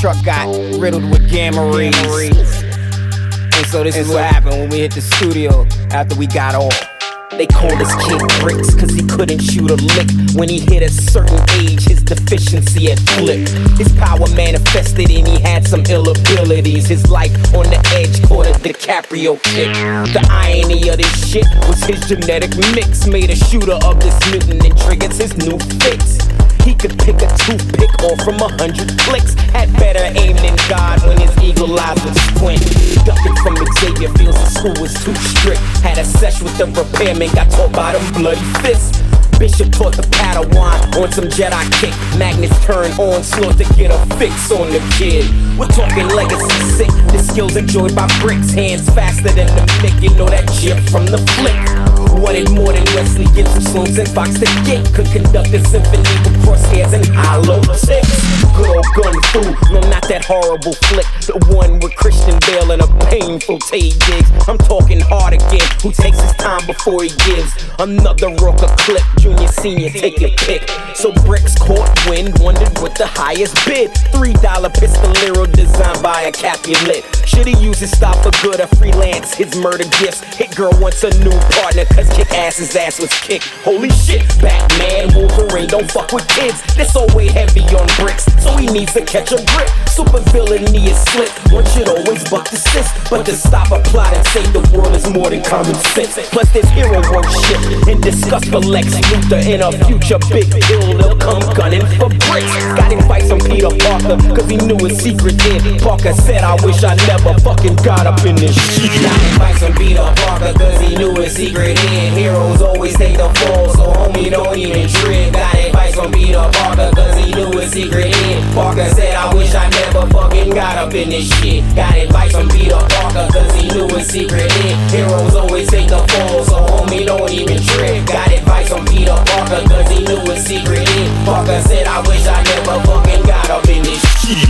truck got riddled with gamma rays. And so this is what happened when we hit the studio after we got off. They called us Kid Bricks cause he couldn't shoot a lick. When he hit a certain age, his deficiency had flipped. His power manifested and he had some ill abilities. His life on the edge caught a DiCaprio kick. The irony of this shit was his genetic mix made a shooter of this mutant and triggers his new fix. He could pick a toothpick off from a hundred clicks. Had better aim than God when his eagle eyes would squint. Ducking from Xavier Fields, the school was too strict. Had a sesh with the repairman, got taught by them bloody fists. Bishop taught the Padawan on some Jedi kick. Magnus turned on slow to get a fix on the kid. We're talking legacy sick. The skills enjoyed by bricks. Hands faster than the Mick. You know that chip from the flick. Wanted more than Wesley Gibson, Sloans and Fox the Gate. Could conduct a symphony food, no, not that horrible flick. The one with Christian Bale and a painful Taye Diggs. I'm talking hard again. Who takes his time before he gives another rook a clip? junior, senior, take your pick. So bricks caught wind, wondered what the highest bid. Three dollar pistolero designed by a Capulet. Should've used his style for good or freelance his murder gifts. Hit girl wants a new partner, cause kick ass's ass was kicked. Holy shit, Batman, Wolverine, don't fuck with kids. This all way heavy on bricks, so he needs to catch a grip. Super villainy is slick, one should always buck the sis. But to stop a plot and save the world is more than common sense. Plus, there's hero worship and disgust for Lex Luthor in a future big bill. They'll come gunning for bricks. Got advice from Peter Parker, cause he knew his secret in. Parker said, I wish I never fucking got up in this shit. Got advice from Peter Parker, cause he knew his secret in. Heroes always take the fall, so homie, don't even trip. Got advice from Peter Parker, cause he knew his secret in. Parker said, I wish I never fucking got up in this shit. Got advice from Peter Parker, cause he knew his secret in. Heroes always take the fall, so homie, don't even trip. Got advice from Peter Parker, cause he knew his secret in. Parker said, I wish I never fucking got up in this shit.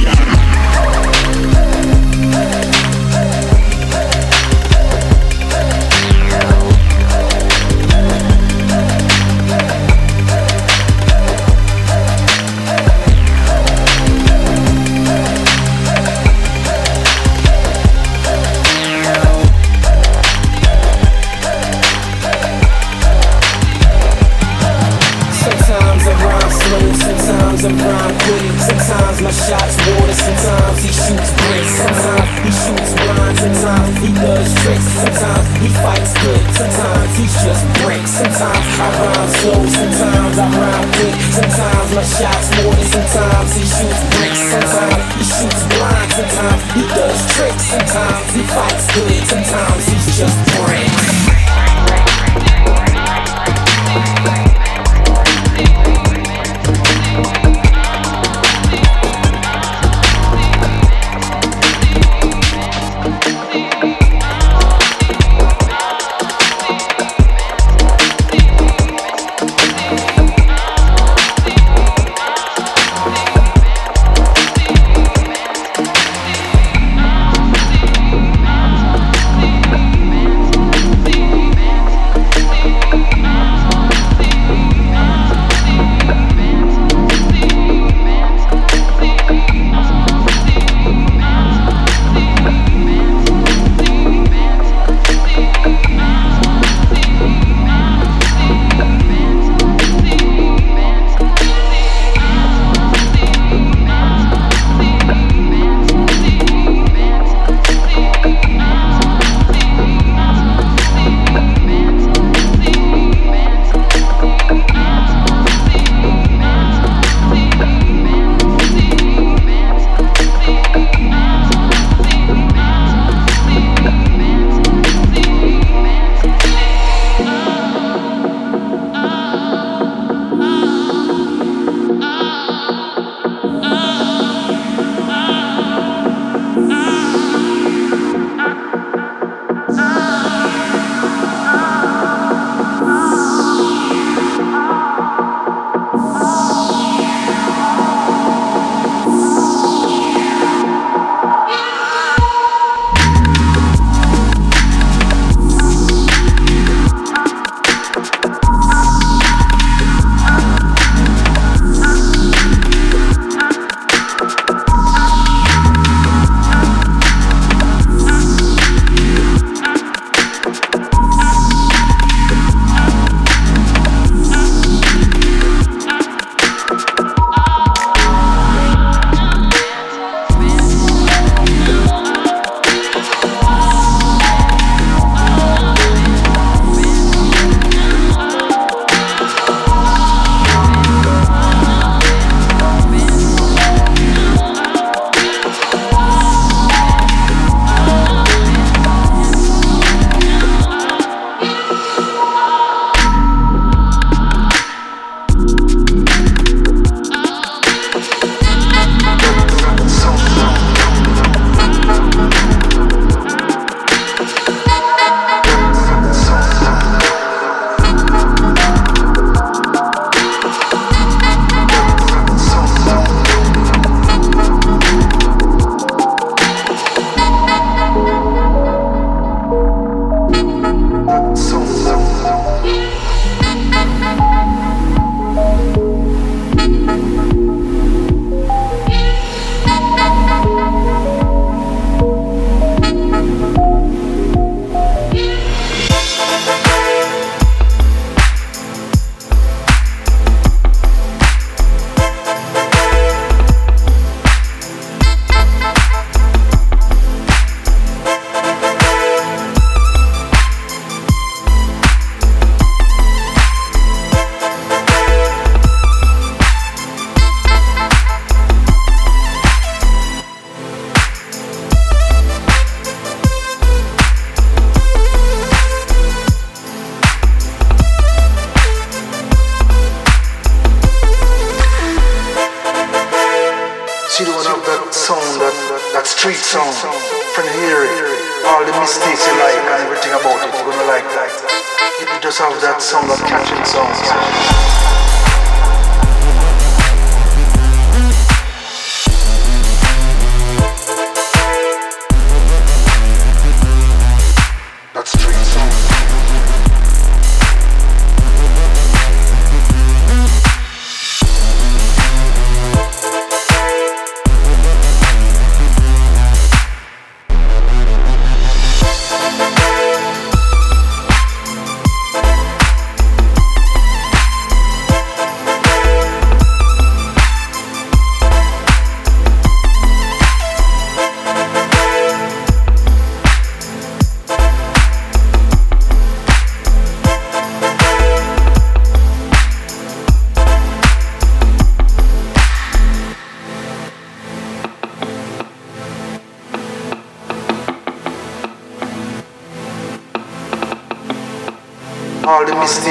Catching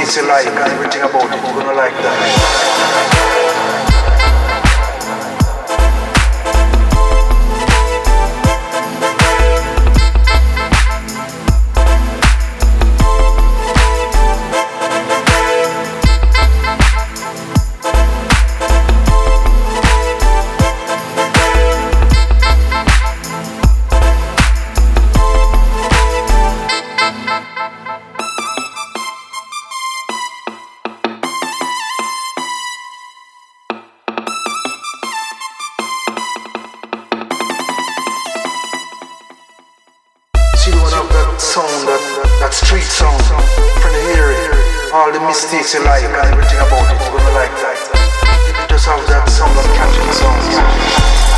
the mistakes you like mistakes you like and everything about it, you're gonna like that. You just have that sound of catching songs.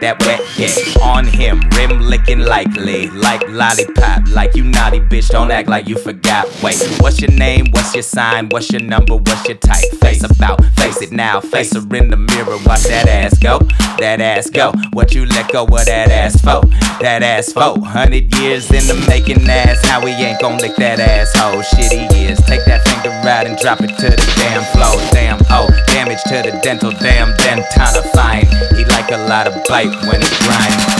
That wet likely, like lollipop, like you naughty bitch. Don't act like you forgot. Wait, what's your name? What's your sign? What's your number? What's your type? Face about, face it now, face her in the mirror. Watch that ass go, that ass go. What you let go of that ass for? That ass for hundred years in the making ass. How we ain't gon' lick that asshole? Shit he. Take that finger out and drop it to the damn floor. Damn oh, damage to the dental. Damn dentana fine. He like a lot of bite when he grind.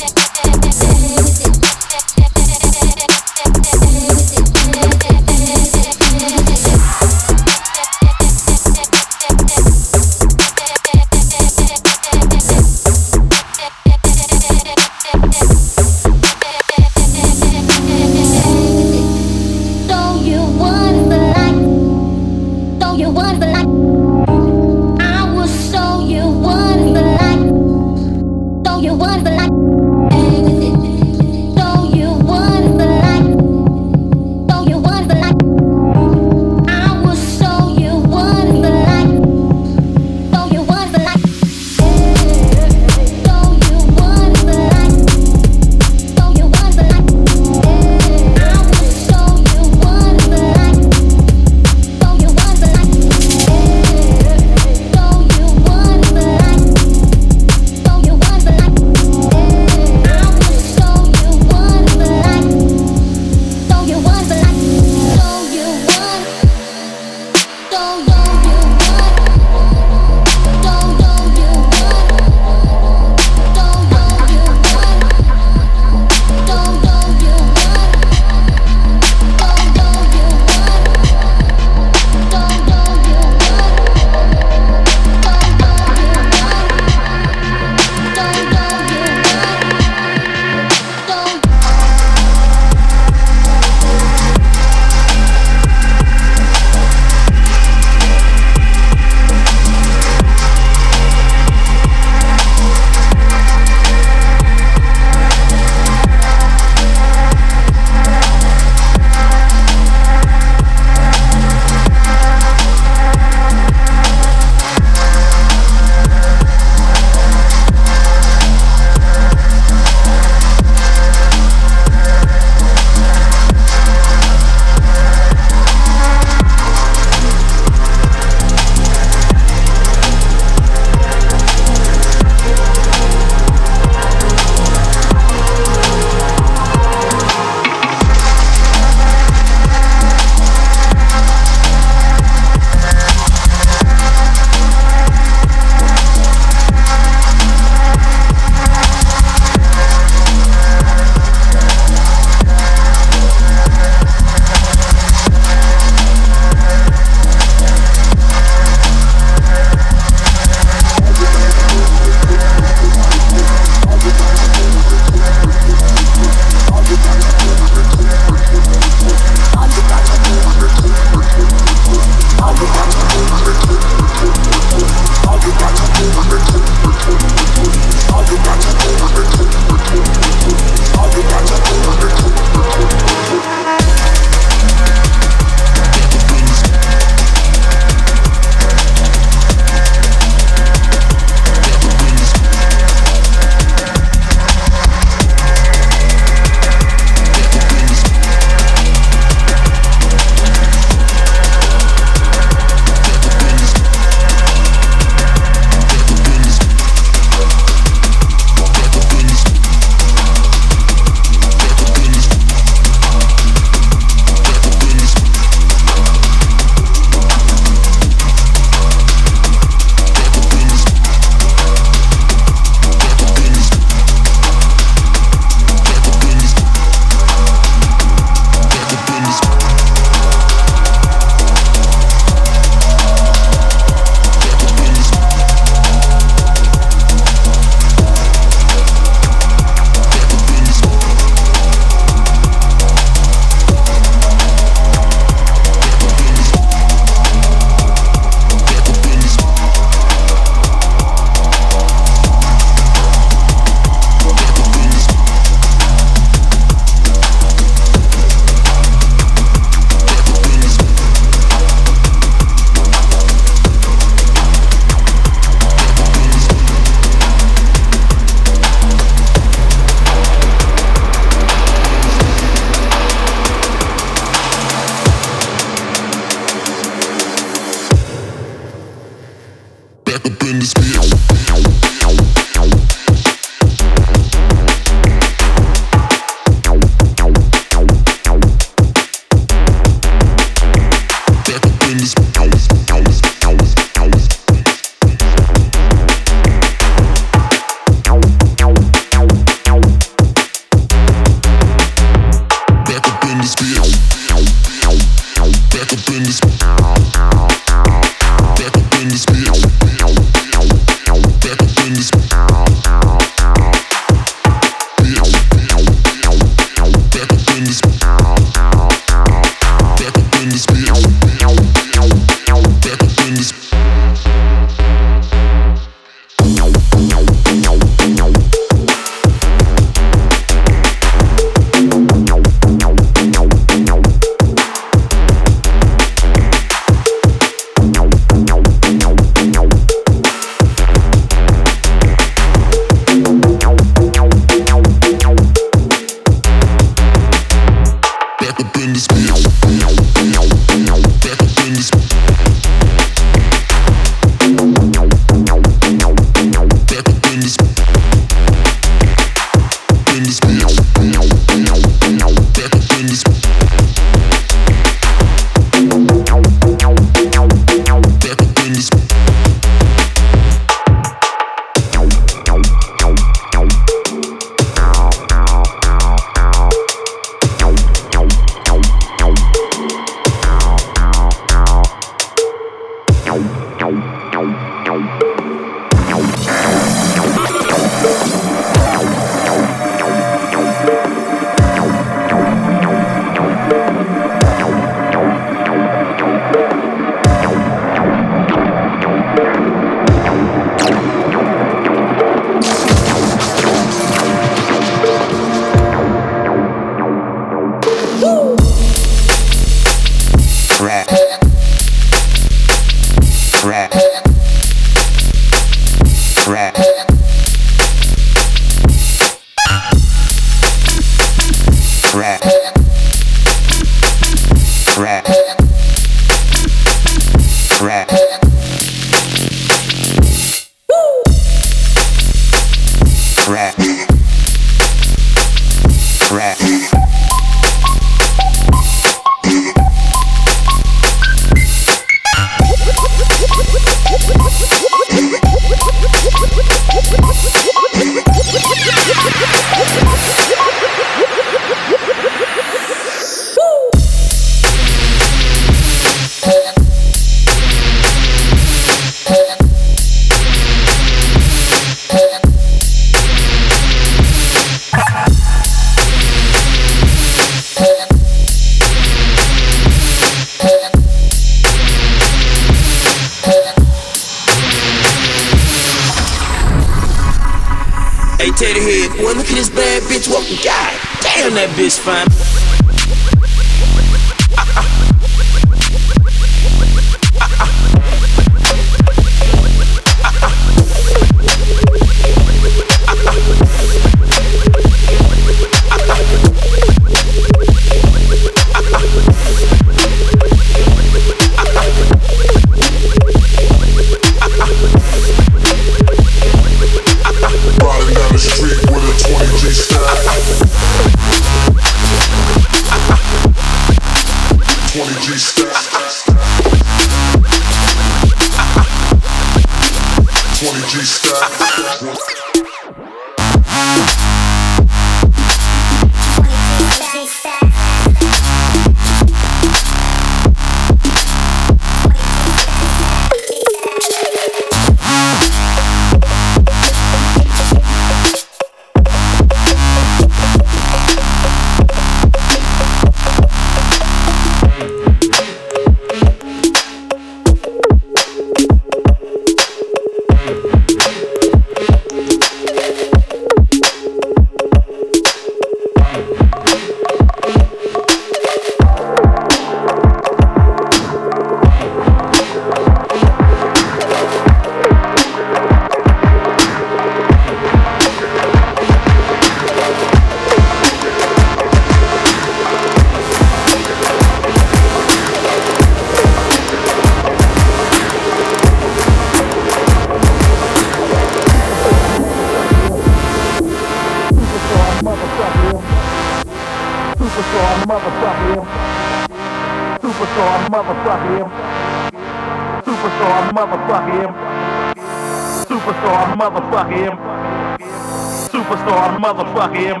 Superstar motherfucker.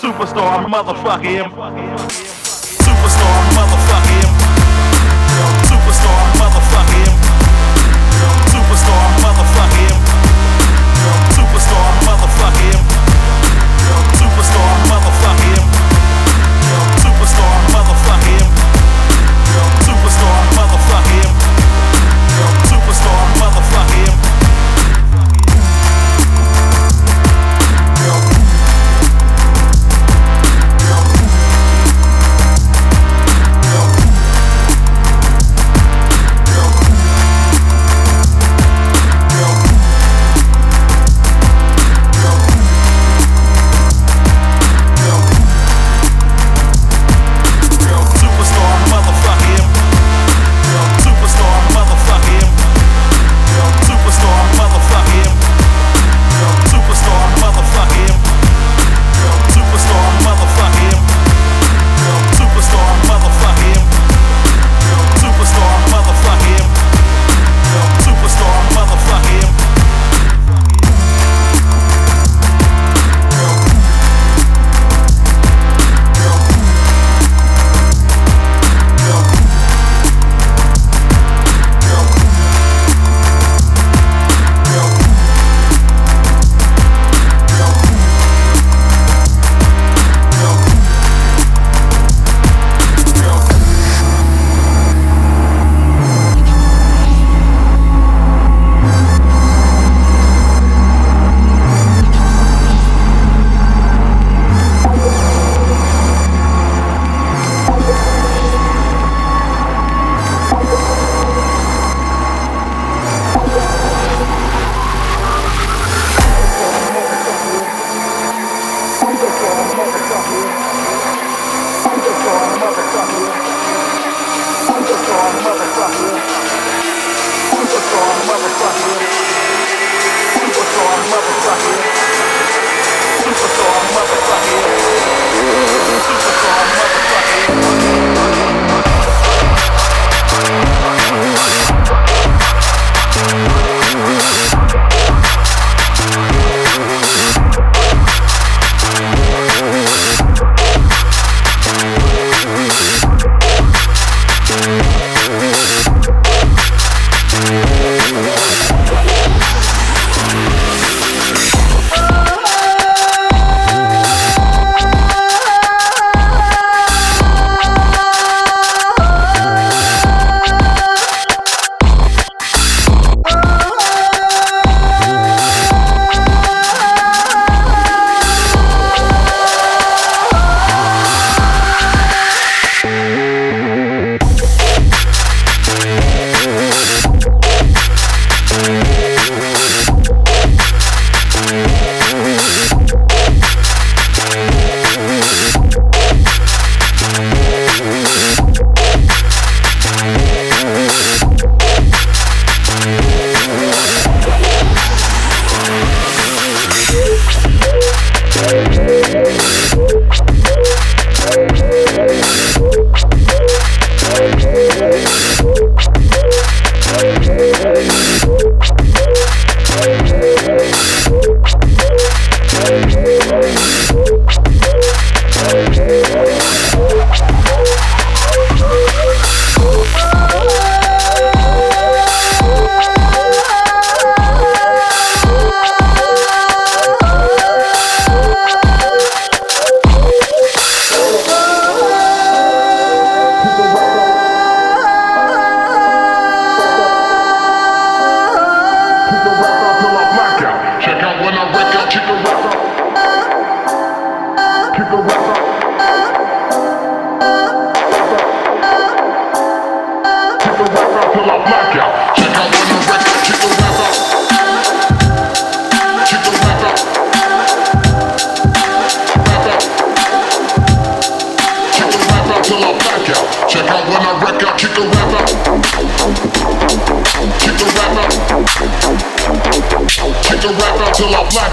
Superstar motherfucker.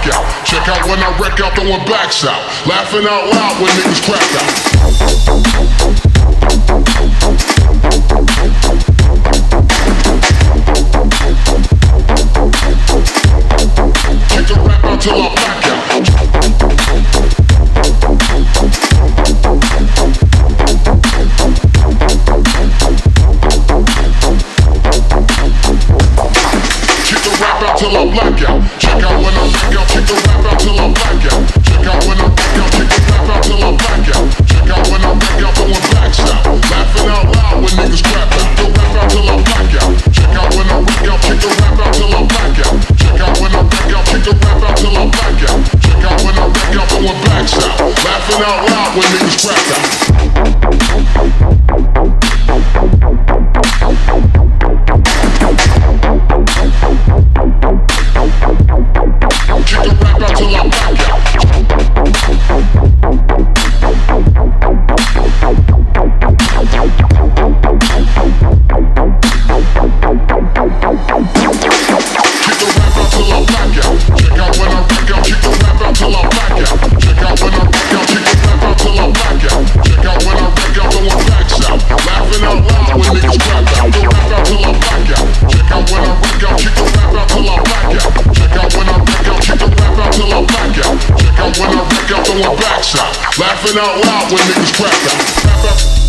back out. Check out when I wreck out, throwing backs out. Laughing out loud when niggas crack out. Take the rap out till I back out. laughing out loud when niggas rapping.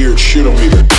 Weird shit meter.